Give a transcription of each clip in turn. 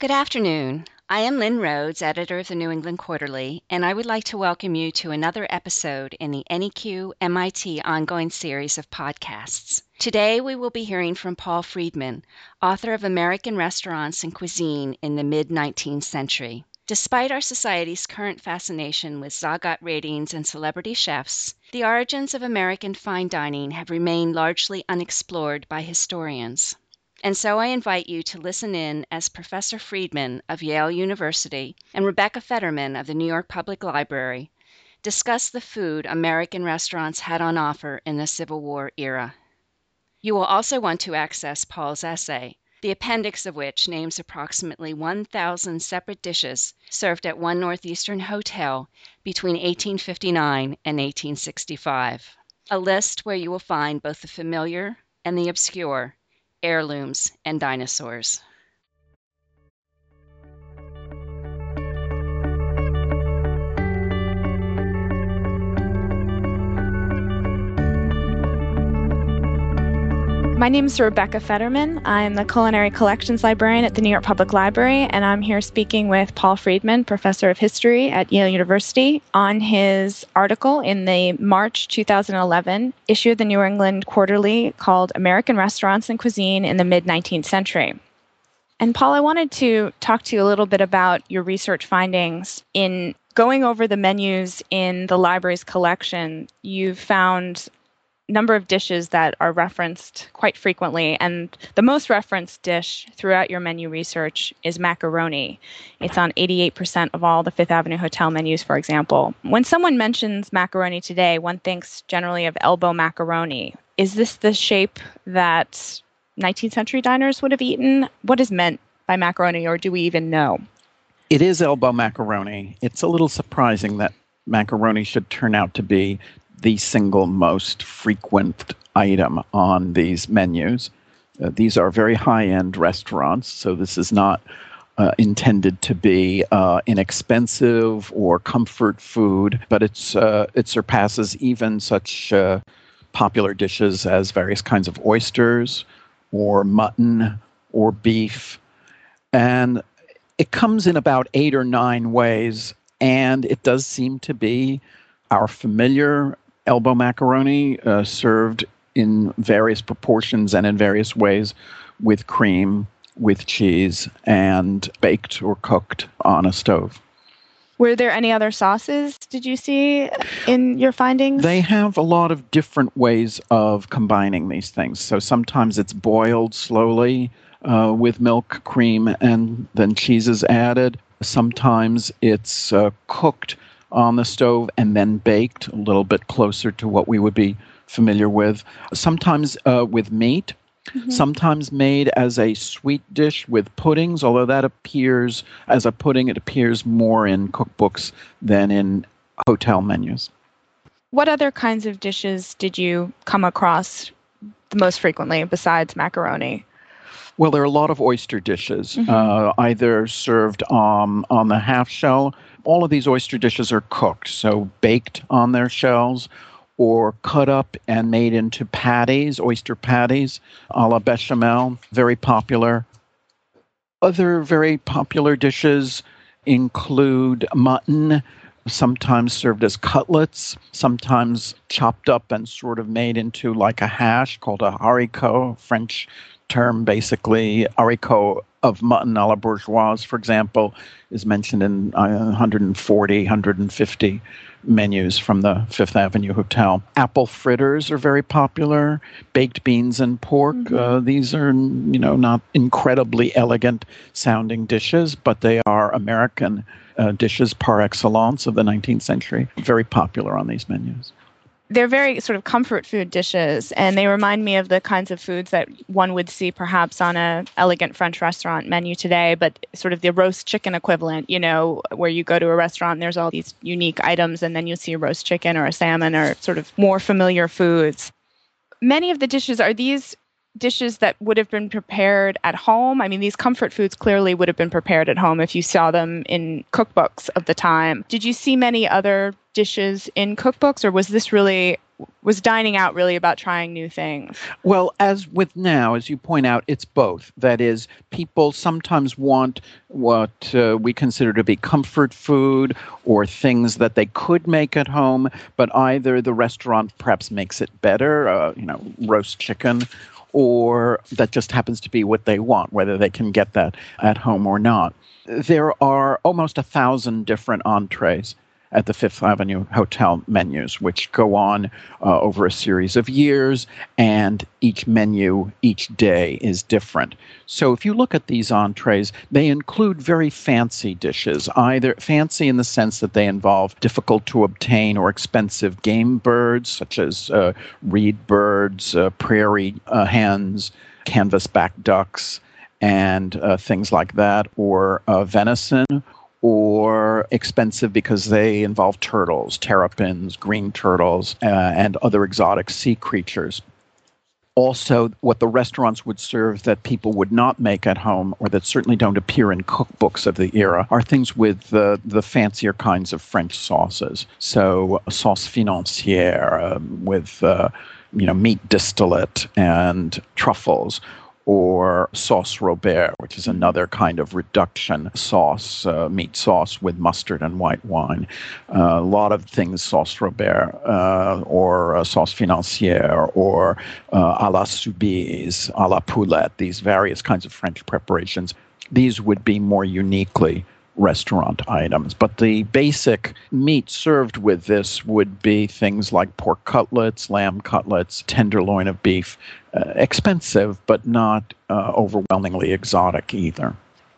Good afternoon. I am Lynn Rhodes, editor of the New England Quarterly, and I would like to welcome you to another episode in the NEQ MIT ongoing series of podcasts. Today we will be hearing from Paul Freedman, author of American Restaurants and Cuisine in the Mid 19th Century. Despite our society's current fascination with Zagat ratings and celebrity chefs, the origins of American fine dining have remained largely unexplored by historians. And so I invite you to listen in as Professor Freedman of Yale University and Rebecca Federman of the New York Public Library discuss the food American restaurants had on offer in the Civil War era. You will also want to access Paul's essay, the appendix of which names approximately 1,000 separate dishes served at one Northeastern hotel between 1859 and 1865. A list where you will find both the familiar and the obscure heirlooms, and dinosaurs. My name is Rebecca Federman. I'm the Culinary Collections Librarian at the New York Public Library, and I'm here speaking with Paul Freedman, Professor of History at Yale University, on his article in the March 2011 issue of the New England Quarterly called American Restaurants and Cuisine in the Mid 19th Century. And Paul, I wanted to talk to you a little bit about your research findings in going over the menus in the library's collection, you've found number of dishes that are referenced quite frequently. And the most referenced dish throughout your menu research is macaroni. It's on 88% of all the Fifth Avenue hotel menus, for example. When someone mentions macaroni today, one thinks generally of elbow macaroni. Is this the shape that 19th century diners would have eaten? What is meant by macaroni, or do we even know? It is elbow macaroni. It's a little surprising that macaroni should turn out to be the single most frequent item on these menus. Uh, these are very high end restaurants, so this is not uh, intended to be uh, inexpensive or comfort food, but it's uh, it surpasses even such uh, popular dishes as various kinds of oysters or mutton or beef, and it comes in about eight or nine ways, and it does seem to be our familiar elbow macaroni uh, served in various proportions and in various ways with cream, with cheese, and baked or cooked on a stove. Were there any other sauces did you see in your findings? They have a lot of different ways of combining these things. So sometimes it's boiled slowly uh, with milk, cream, and then cheese is added. Sometimes it's uh, cooked on the stove and then baked a little bit closer to what we would be familiar with. Sometimes uh, with meat, mm-hmm. sometimes made as a sweet dish with puddings, although that appears as a pudding, it appears more in cookbooks than in hotel menus. What other kinds of dishes did you come across the most frequently besides macaroni? Well, there are a lot of oyster dishes, mm-hmm. uh, either served um, on the half shell all of these oyster dishes are cooked, so baked on their shells or cut up and made into patties, oyster patties, a la bechamel, very popular. Other very popular dishes include mutton, sometimes served as cutlets, sometimes chopped up and sort of made into like a hash called a haricot, French term basically. Haricot of mutton a la bourgeoise, for example, is mentioned in uh, 140, 150 menus from the Fifth Avenue Hotel. Apple fritters are very popular. Baked beans and pork. Mm-hmm. Uh, these are, you know, not incredibly elegant sounding dishes, but they are American uh, dishes par excellence of the 19th century. Very popular on these menus they're very sort of comfort food dishes and they remind me of the kinds of foods that one would see perhaps on a elegant french restaurant menu today but sort of the roast chicken equivalent you know where you go to a restaurant and there's all these unique items and then you see a roast chicken or a salmon or sort of more familiar foods. Many of the dishes are these dishes that would have been prepared at home. I mean, these comfort foods clearly would have been prepared at home if you saw them in cookbooks of the time. Did you see many other dishes in cookbooks, or was this really was dining out really about trying new things? Well, as with now, as you point out, it's both. That is, people sometimes want what uh, we consider to be comfort food or things that they could make at home, but either the restaurant perhaps makes it better, uh, you know, roast chicken, or that just happens to be what they want, whether they can get that at home or not. There are almost a thousand different entrees at the Fifth Avenue Hotel menus, which go on uh, over a series of years, and each menu each day is different. So if you look at these entrees, they include very fancy dishes, either fancy in the sense that they involve difficult to obtain or expensive game birds, such as uh, reed birds, uh, prairie uh, hens, canvasback ducks. And uh, things like that, or uh, venison, or expensive because they involve turtles, terrapins, green turtles, uh, and other exotic sea creatures. Also, what the restaurants would serve that people would not make at home, or that certainly don't appear in cookbooks of the era, are things with uh, the fancier kinds of French sauces. So, sauce financière um, with uh, you know meat distillate and truffles, or sauce Robert, which is another kind of reduction sauce, uh, meat sauce with mustard and white wine. Uh, a lot of things sauce Robert uh, or uh, sauce financière or uh, à la soubise, à la poulette, these various kinds of French preparations. These would be more uniquely restaurant items. But the basic meat served with this would be things like pork cutlets, lamb cutlets, tenderloin of beef. Uh, expensive, but not uh, overwhelmingly exotic either.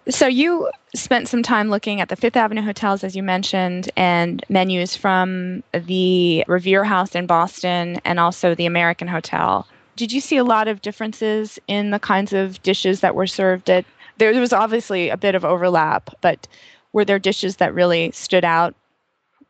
So you spent some time looking at the Fifth Avenue hotels, as you mentioned, and menus from the Revere House in Boston and also the American Hotel. Did you see a lot of differences in the kinds of dishes that were served at there, there was obviously a bit of overlap, but were there dishes that really stood out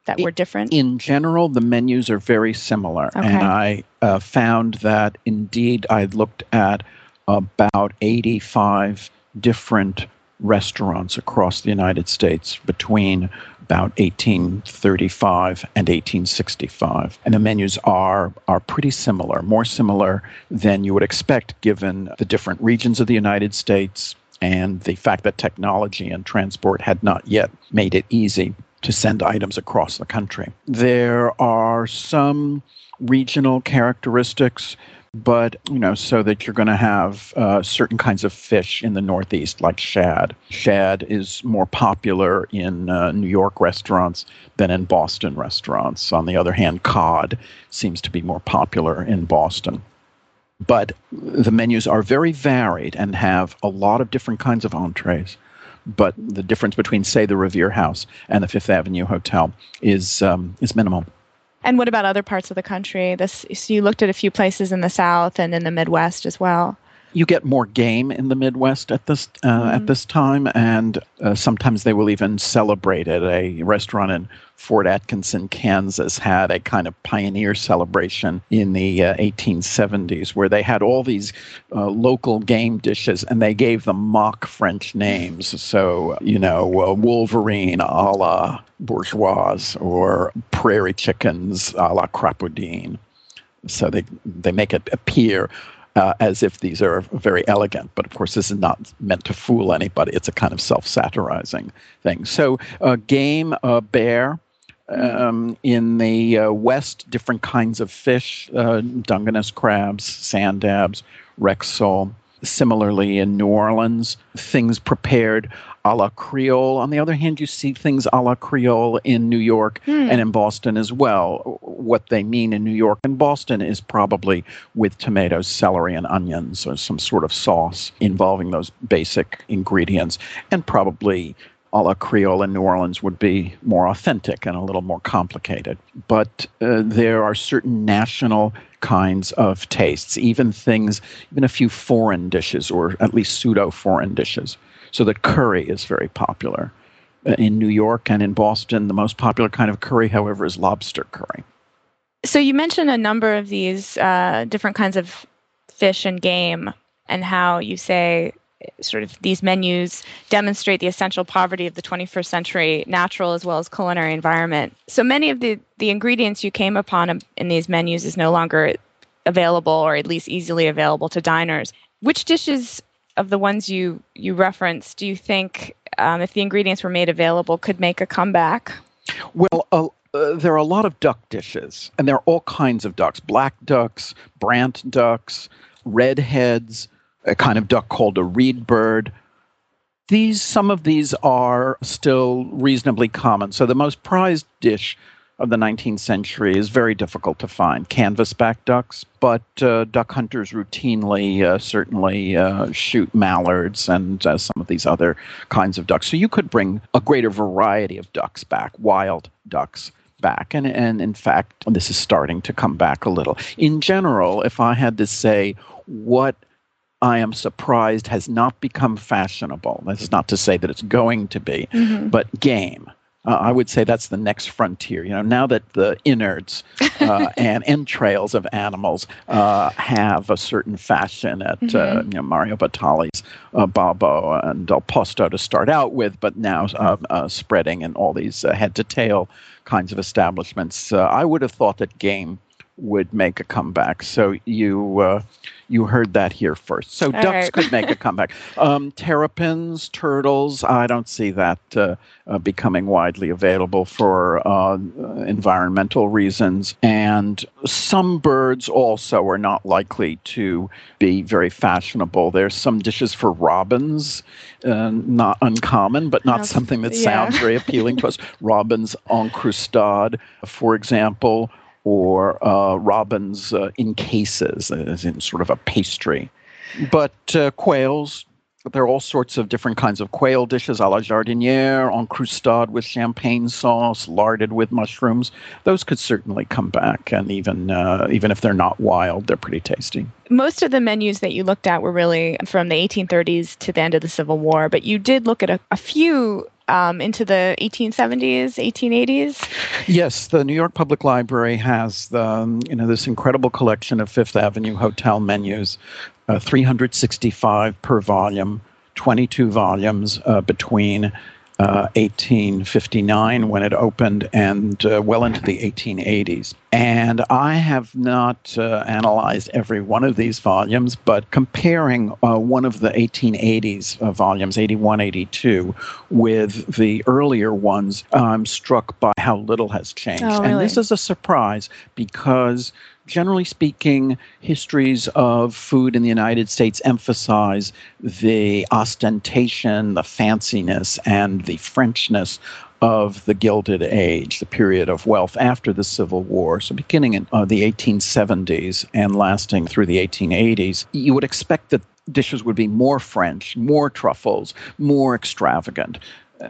that were different? In general, the menus are very similar. Okay. And I uh, found that indeed I looked at about 85 different restaurants across the United States between about 1835 and 1865. And the menus are, are pretty similar, more similar than you would expect given the different regions of the United States, and the fact that technology and transport had not yet made it easy to send items across the country. There are some regional characteristics but you know so that you're going to have uh, certain kinds of fish in the northeast like shad shad is more popular in uh, new york restaurants than in boston restaurants on the other hand cod seems to be more popular in boston but the menus are very varied and have a lot of different kinds of entrees. But the difference between, say, the Revere House and the Fifth Avenue Hotel is um, is minimal. And what about other parts of the country? This so you looked at a few places in the South and in the Midwest as well you get more game in the Midwest at this uh, mm-hmm. at this time, and uh, sometimes they will even celebrate it. A restaurant in Fort Atkinson, Kansas, had a kind of pioneer celebration in the uh, 1870s, where they had all these uh, local game dishes, and they gave them mock French names. So you know, uh, Wolverine a la bourgeoise, or prairie chickens a la crapaudine. So they they make it appear uh, as if these are very elegant. But of course, this is not meant to fool anybody. It's a kind of self satirizing thing. So, uh, game, uh, bear. Um, in the uh, West, different kinds of fish, uh, Dungeness crabs, sand dabs, rex sole. Similarly, in New Orleans, things prepared a la Creole. On the other hand, you see things a la Creole in New York mm. and in Boston as well. What they mean in New York and Boston is probably with tomatoes, celery, and onions, or some sort of sauce involving those basic ingredients, and probably a la Creole in New Orleans would be more authentic and a little more complicated. But uh, there are certain national kinds of tastes, even things, even a few foreign dishes, or at least pseudo foreign dishes. So that curry is very popular. Uh, in New York and in Boston, the most popular kind of curry, however, is lobster curry. So you mentioned a number of these uh, different kinds of fish and game, and how you say sort of these menus demonstrate the essential poverty of the 21st century natural as well as culinary environment. So many of the, the ingredients you came upon in these menus is no longer available or at least easily available to diners. Which dishes of the ones you, you referenced do you think, um, if the ingredients were made available, could make a comeback? Well, uh, uh, there are a lot of duck dishes, and there are all kinds of ducks black ducks, brant ducks, redheads, a kind of duck called a reed bird. These, some of these are still reasonably common. So the most prized dish of the 19th century is very difficult to find canvasback ducks, but uh, duck hunters routinely uh, certainly uh, shoot mallards and uh, some of these other kinds of ducks. So you could bring a greater variety of ducks back, wild ducks back. And, and in fact, this is starting to come back a little. In general, if I had to say what I am surprised has not become fashionable. That's not to say that it's going to be, mm-hmm. but game. Uh, I would say that's the next frontier. You know, now that the innards uh, and entrails of animals uh, have a certain fashion at uh, mm-hmm. you know, Mario Batali's uh, Babbo and Del Posto to start out with, but now uh, spreading in all these head to tail kinds of establishments. I would have thought that game would make a comeback. So you uh, you heard that here first. So All ducks right. could make a comeback. Um, terrapins, turtles. I don't see that uh, uh, becoming widely available for uh, environmental reasons. And some birds also are not likely to be very fashionable. There's some dishes for robins, uh, not uncommon, but not something that yeah. sounds very appealing to us. Robins en croustade, for example or uh, robins uh, in cases, as in sort of a pastry. But uh, quails, there are all sorts of different kinds of quail dishes a la jardiniere, en croustade with champagne sauce, larded with mushrooms. Those could certainly come back, and even uh, even if they're not wild, they're pretty tasty. Most of the menus that you looked at were really from the 1830s to the end of the Civil War, but you did look at a, a few um, into the 1870s, 1880s? Yes, the New York Public Library has the, um, you know this incredible collection of Fifth Avenue hotel menus, uh, 365 per volume, 22 volumes uh, between 1859 uh, when it opened and uh, well into the 1880s. And I have not uh, analyzed every one of these volumes, but comparing uh, one of the 1880s uh, volumes, 81, 82, with the earlier ones, I'm struck by how little has changed. Oh, really? And this is a surprise because generally speaking, histories of food in the United States emphasize the ostentation, the fanciness, and the Frenchness of the Gilded Age, the period of wealth after the Civil War, so beginning in uh, the 1870s and lasting through the 1880s, you would expect that dishes would be more French, more truffles, more extravagant.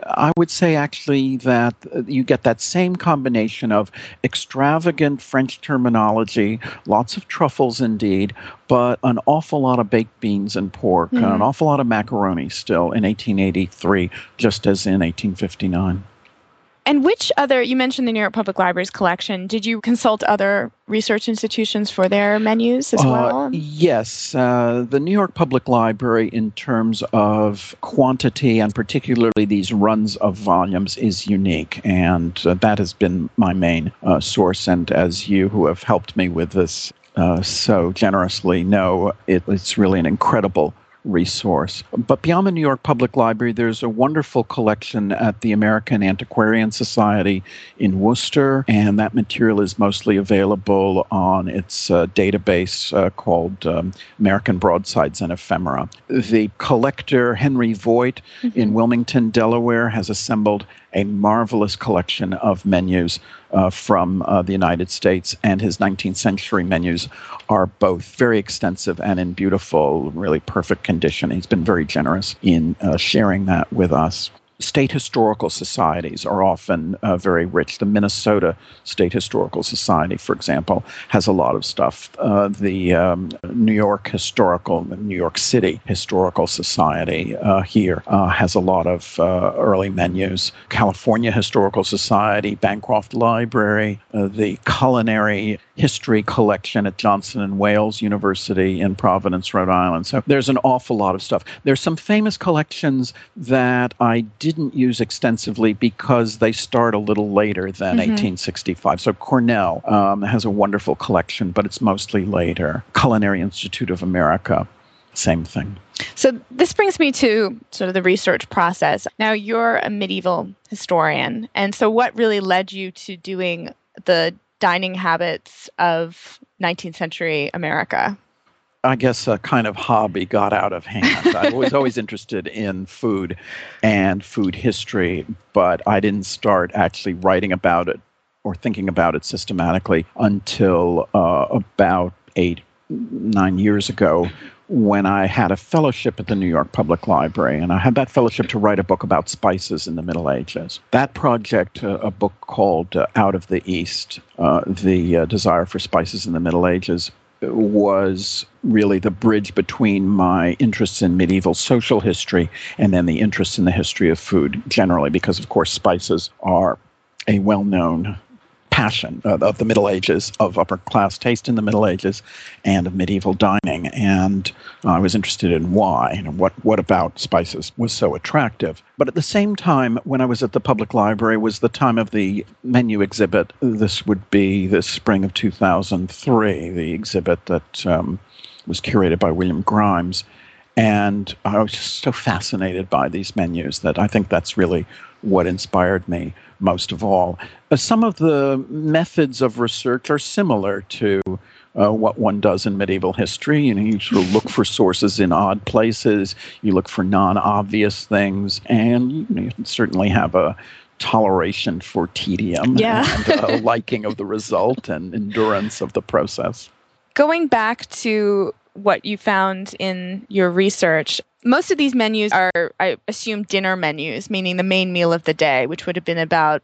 I would say actually that you get that same combination of extravagant French terminology, lots of truffles indeed, but an awful lot of baked beans and pork, mm. and an awful lot of macaroni still in 1883, just as in 1859. And which other, you mentioned the New York Public Library's collection. Did you consult other research institutions for their menus as uh, well? Yes. Uh, the New York Public Library, in terms of quantity and particularly these runs of volumes, is unique. And uh, that has been my main uh, source. And as you who have helped me with this uh, so generously know, it, it's really an incredible resource. But beyond the New York Public Library, there's a wonderful collection at the American Antiquarian Society in Worcester, and that material is mostly available on its uh, database uh, called um, American Broadsides and Ephemera. The collector, Henry Voigt, mm-hmm. in Wilmington, Delaware, has assembled a marvelous collection of menus uh, from uh, the United States, and his 19th century menus are both very extensive and in beautiful, really perfect condition. He's been very generous in uh, sharing that with us state historical societies are often uh, very rich. The Minnesota State Historical Society, for example, has a lot of stuff. Uh, the um, New York Historical, New York City Historical Society uh, here uh, has a lot of uh, early menus. California Historical Society, Bancroft Library, uh, the Culinary history collection at Johnson and Wales University in Providence, Rhode Island. So there's an awful lot of stuff. There's some famous collections that I didn't use extensively because they start a little later than mm-hmm. 1865. So Cornell um, has a wonderful collection, but it's mostly later. Culinary Institute of America, same thing. So this brings me to sort of the research process. Now you're a medieval historian, and so what really led you to doing the dining habits of 19th century America? I guess a kind of hobby got out of hand. I was always interested in food and food history, but I didn't start actually writing about it or thinking about it systematically until uh, about eight, nine years ago when I had a fellowship at the New York Public Library, and I had that fellowship to write a book about spices in the Middle Ages. That project, uh, a book called uh, Out of the East, uh, The uh, Desire for Spices in the Middle Ages, was really the bridge between my interests in medieval social history and then the interest in the history of food generally, because, of course, spices are a well known passion of, of, the Middle Ages, of upper class taste in the Middle Ages, and of medieval dining. And I was interested in why and what, what about spices was so attractive. But at the same time, when I was at the public library, was the time of the menu exhibit. This would be the spring of 2003, the exhibit that um, was curated by William Grimes. And I was just so fascinated by these menus that I think that's really what inspired me most of all. Uh, some of the methods of research are similar to uh, what one does in medieval history. You know, you sort of look for sources in odd places, you look for non-obvious things, and you, know, you certainly have a toleration for tedium yeah. and a liking of the result and endurance of the process. Going back to what you found in your research, most of these menus are, I assume, dinner menus, meaning the main meal of the day, which would have been about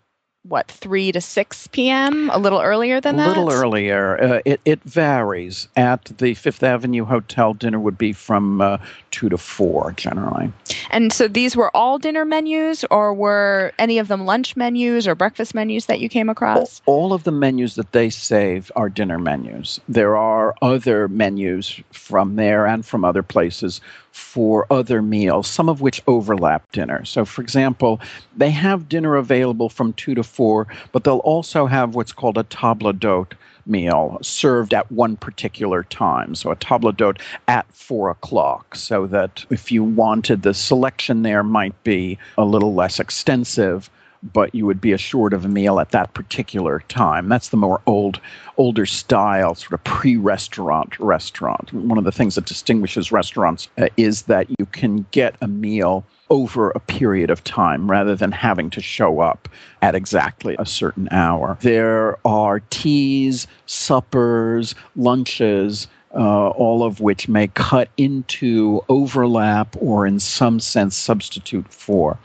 what 3 to 6 p.m a little earlier than that a little earlier. Uh, it, it varies. At the fifth avenue hotel dinner would be from uh, 2 to 4 generally. And so these were all dinner menus or were any of them lunch menus or breakfast menus that you came across? All of the menus that they save are dinner menus. There are other menus from there and from other places for other meals, some of which overlap dinner. So, for example, they have dinner available from 2 to 4, but they'll also have what's called a table d'hote meal served at one particular time. So, a table d'hote at 4 o'clock, so that if you wanted, the selection there might be a little less extensive but you would be assured of a meal at that particular time. That's the more old, older style, sort of pre-restaurant restaurant. One of the things that distinguishes restaurants uh, is that you can get a meal over a period of time rather than having to show up at exactly a certain hour. There are teas, suppers, lunches. Uh, all of which may cut into overlap or, in some sense, substitute for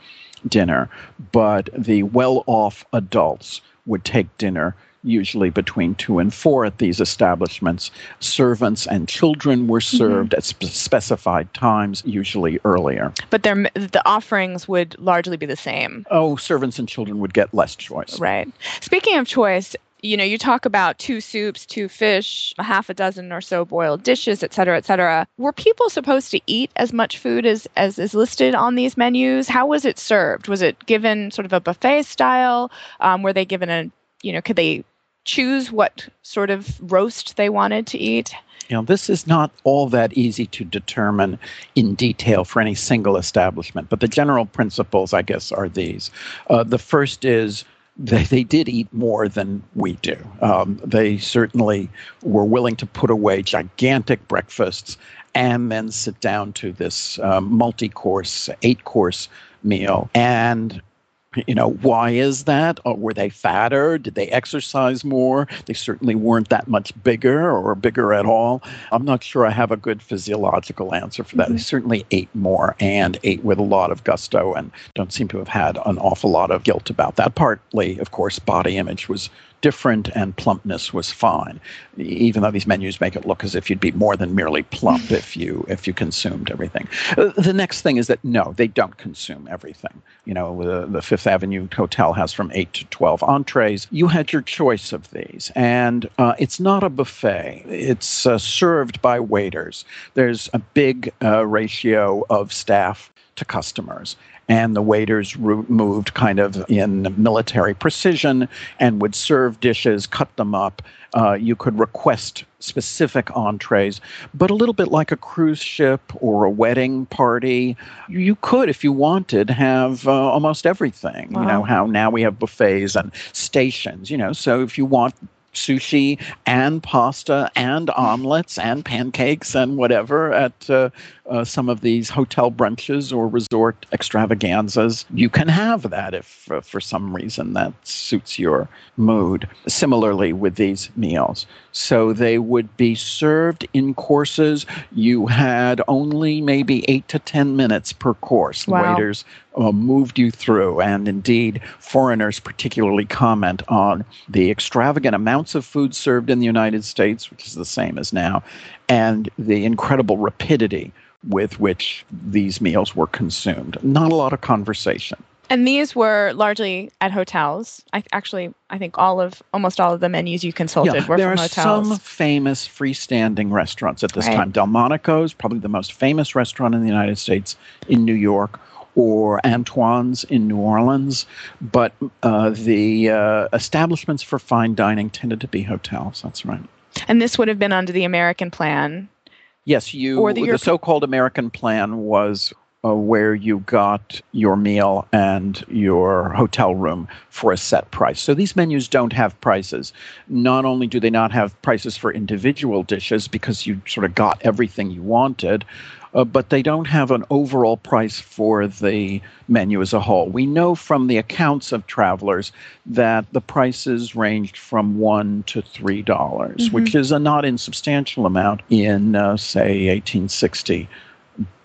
dinner, but the well off adults would take dinner usually between two and four at these establishments. Servants and children were mm-hmm. served mm-hmm. at spe- specified times, usually earlier. But the offerings would largely be the same. Oh, servants and children would get less choice. Right. Speaking of choice, you know, you talk about two soups, two fish, a half a dozen or so boiled dishes, et cetera, et cetera. Were people supposed to eat as much food as, as is listed on these menus? How was it served? Was it given sort of a buffet style? Um, were they given a, you know, could they choose what sort of roast they wanted to eat? You know, this is not all that easy to determine in detail for any single establishment, but the general principles, I guess, are these. Uh, the first is they, they did eat more than we do. Um, they certainly were willing to put away gigantic breakfasts and then sit down to this um, multi course, eight course meal. And you know, why is that? Or were they fatter? Did they exercise more? They certainly weren't that much bigger or bigger at all. I'm not sure I have a good physiological answer for that. Mm-hmm. They certainly ate more and ate with a lot of gusto and don't seem to have had an awful lot of guilt about that. Partly, of course, body image was different and plumpness was fine even though these menus make it look as if you'd be more than merely plump if you if you consumed everything uh, the next thing is that no they don't consume everything you know the, the fifth Avenue Hotel has from 8 to 12 entrees. You had your choice of these. And uh, it's not a buffet, it's uh, served by waiters. There's a big uh, ratio of staff to customers and the waiters moved kind of in military precision and would serve dishes, cut them up. Uh, you could request specific entrees, but a little bit like a cruise ship or a wedding party, you could, if you wanted, have uh, almost everything. Wow. You know how now we have buffets and stations. You know, so if you want sushi and pasta and omelets and pancakes and whatever at uh, uh, some of these hotel brunches or resort extravaganzas. You can have that if uh, for some reason that suits your mood. Similarly with these meals. So they would be served in courses. You had only maybe eight to 10 minutes per course. Wow. Waiters uh, moved you through. And indeed, foreigners particularly comment on the extravagant amounts of food served in the United States, which is the same as now, and the incredible rapidity with which these meals were consumed. Not a lot of conversation. And these were largely at hotels. I actually, I think all of almost all of the menus you consulted yeah, were there from are hotels. some famous freestanding restaurants at this right. time. Delmonico's, probably the most famous restaurant in the United States in New York, or Antoine's in New Orleans. But uh, the uh, establishments for fine dining tended to be hotels. That's right. And this would have been under the American plan Yes, you. Or the, the so-called American plan was uh, where you got your meal and your hotel room for a set price. So these menus don't have prices. Not only do they not have prices for individual dishes because you sort of got everything you wanted, uh, but they don't have an overall price for the menu as a whole. We know from the accounts of travelers that the prices ranged from one to three dollars, mm-hmm. which is a not insubstantial amount in, uh, say, 1860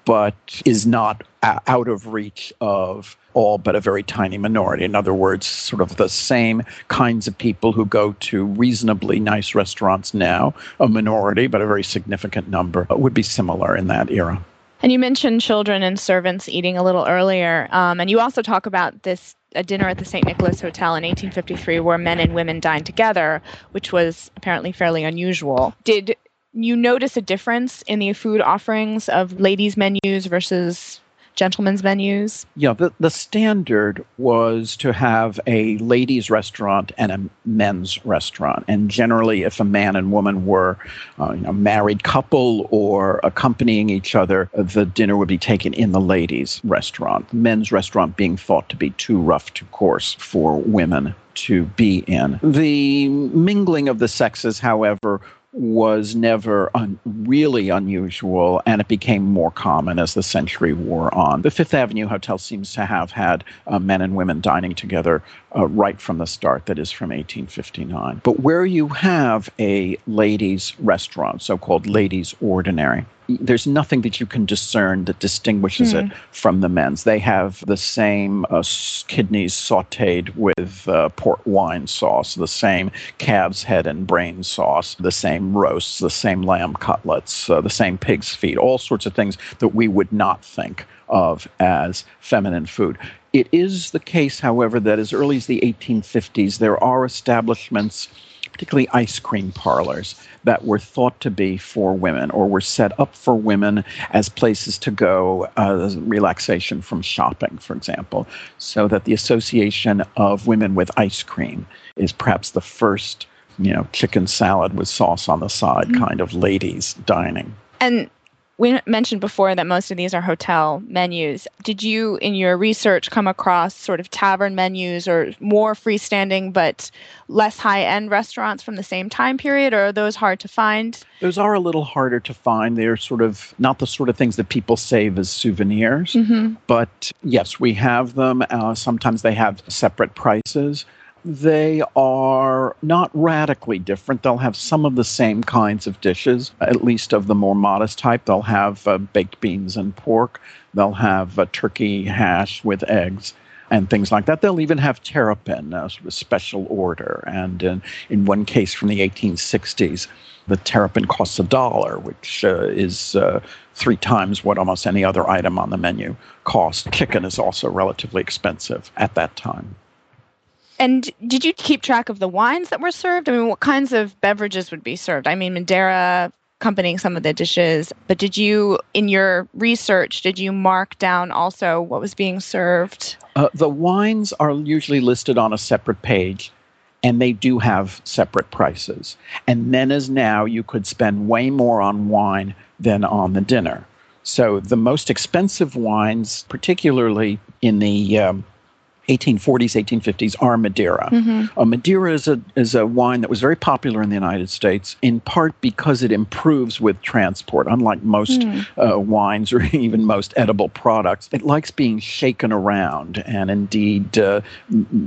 but is not out of reach of all but a very tiny minority. In other words, sort of the same kinds of people who go to reasonably nice restaurants now, a minority, but a very significant number, would be similar in that era. And you mentioned children and servants eating a little earlier. Um, and you also talk about this a dinner at the St. Nicholas Hotel in 1853 where men and women dined together, which was apparently fairly unusual. Did you notice a difference in the food offerings of ladies' menus versus gentlemen's menus? Yeah, the, the standard was to have a ladies' restaurant and a men's restaurant. And generally, if a man and woman were uh, you know, married couple or accompanying each other, the dinner would be taken in the ladies' restaurant. Men's restaurant being thought to be too rough to course for women to be in. The mingling of the sexes, however, was never un- really unusual, and it became more common as the century wore on. The Fifth Avenue Hotel seems to have had uh, men and women dining together uh, right from the start, that is from 1859. But where you have a ladies' restaurant, so called ladies' ordinary, there's nothing that you can discern that distinguishes mm. it hmm. from the men's. They have the same uh, kidneys sauteed with uh, port wine sauce, the same calf's head and brain sauce, the same roasts, the same lamb cutlets, uh, the same pig's feet, all sorts of things that we would not think of as feminine food. It is the case, however, that as early as the 1850s, there are establishments particularly ice cream parlors that were thought to be for women or were set up for women as places to go, uh, relaxation from shopping, for example. So that the association of women with ice cream is perhaps the first, you know, chicken salad with sauce on the side mm-hmm. kind of ladies dining. And we mentioned before that most of these are hotel menus. Did you, in your research, come across sort of tavern menus or more freestanding but less high end restaurants from the same time period, or are those hard to find? Those are a little harder to find. They're sort of not the sort of things that people save as souvenirs. Mm-hmm. But yes, we have them. Uh, sometimes they have separate prices they are not radically different. They'll have some of the same kinds of dishes, at least of the more modest type. They'll have uh, baked beans and pork. They'll have a turkey hash with eggs. and things like that. They'll even have terrapin, a sort of special order. And in, in one case from the 1860s, the terrapin costs a dollar, which uh, is uh, three times what almost any other item on the menu cost. Chicken is also relatively expensive at that time. And did you keep track of the wines that were served? I mean, what kinds of beverages would be served? I mean, Madeira accompanying some of the dishes, but did you, in your research, did you mark down also what was being served? Uh, the wines are usually listed on a separate page and they do have separate prices. And then, as now, you could spend way more on wine than on the dinner. So, the most expensive wines, particularly in the um, 1840s, 1850s are Madeira. Mm-hmm. Uh, Madeira is a, is a wine that was very popular in the United States, in part because it improves with transport. Unlike most mm. uh, wines or even most edible products, it likes being shaken around. And indeed, uh,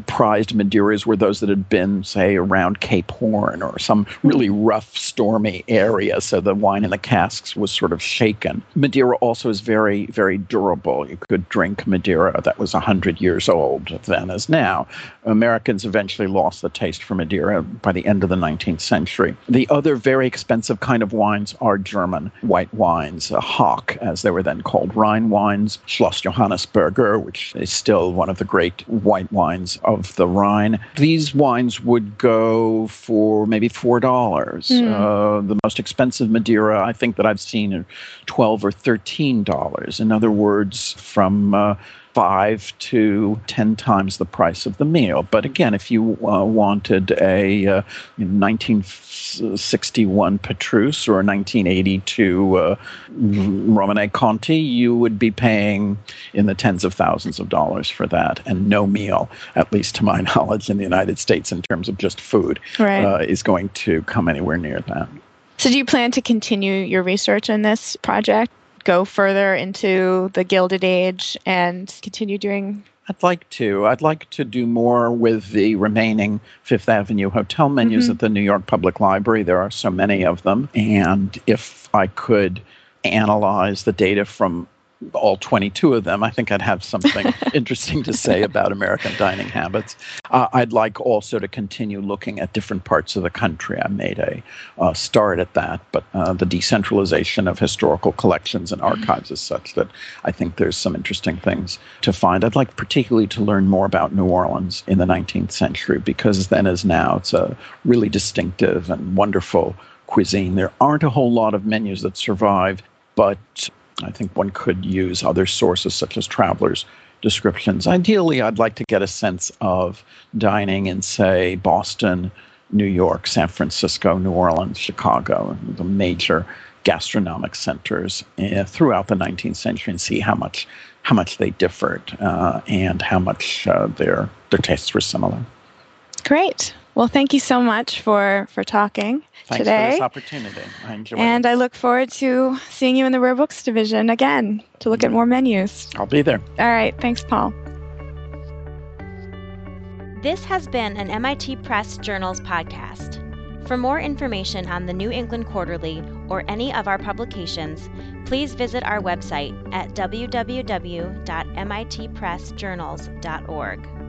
prized Madeiras were those that had been, say, around Cape Horn or some really mm. rough, stormy area. So the wine in the casks was sort of shaken. Madeira also is very, very durable. You could drink Madeira that was 100 years old then as now. Americans eventually lost the taste for Madeira by the end of the 19th century. The other very expensive kind of wines are German white wines, uh, Hock, as they were then called, Rhine wines, Schloss Johannisberger, which is still one of the great white wines of the Rhine. These wines would go for maybe $4. Mm. Uh, the most expensive Madeira I think that I've seen are 12 or $13. In other words, from uh, five to ten times the price of the meal. But again, if you uh, wanted a uh, 1961 Petrus or a 1982 uh, Romanée Conti, you would be paying in the tens of thousands of dollars for that, and no meal, at least to my knowledge, in the United States in terms of just food, right. uh, is going to come anywhere near that. So, do you plan to continue your research on this project? Go further into the Gilded Age and continue doing? I'd like to. I'd like to do more with the remaining Fifth Avenue hotel menus mm-hmm. at the New York Public Library. There are so many of them. And if I could analyze the data from all 22 of them, I think I'd have something interesting to say about American dining habits. Uh, I'd like also to continue looking at different parts of the country. I made a uh, start at that, but uh, the decentralization of historical collections and archives is such that I think there's some interesting things to find. I'd like particularly to learn more about New Orleans in the 19th century because then as now it's a really distinctive and wonderful cuisine. There aren't a whole lot of menus that survive, but I think one could use other sources such as travelers' descriptions. Ideally, I'd like to get a sense of dining in, say, Boston, New York, San Francisco, New Orleans, Chicago, the major gastronomic centers uh, throughout the 19th century, and see how much how much they differed uh, and how much uh, their their tastes were similar. Great. Well, thank you so much for for talking today. Thanks today. for this opportunity. I enjoy it. and it. I look forward to seeing you in the Rare Books division again to look at more menus. I'll be there. All right. Thanks, Paul. This has been an MIT Press Journals podcast. For more information on the New England Quarterly or any of our publications, please visit our website at www.mitpressjournals.org.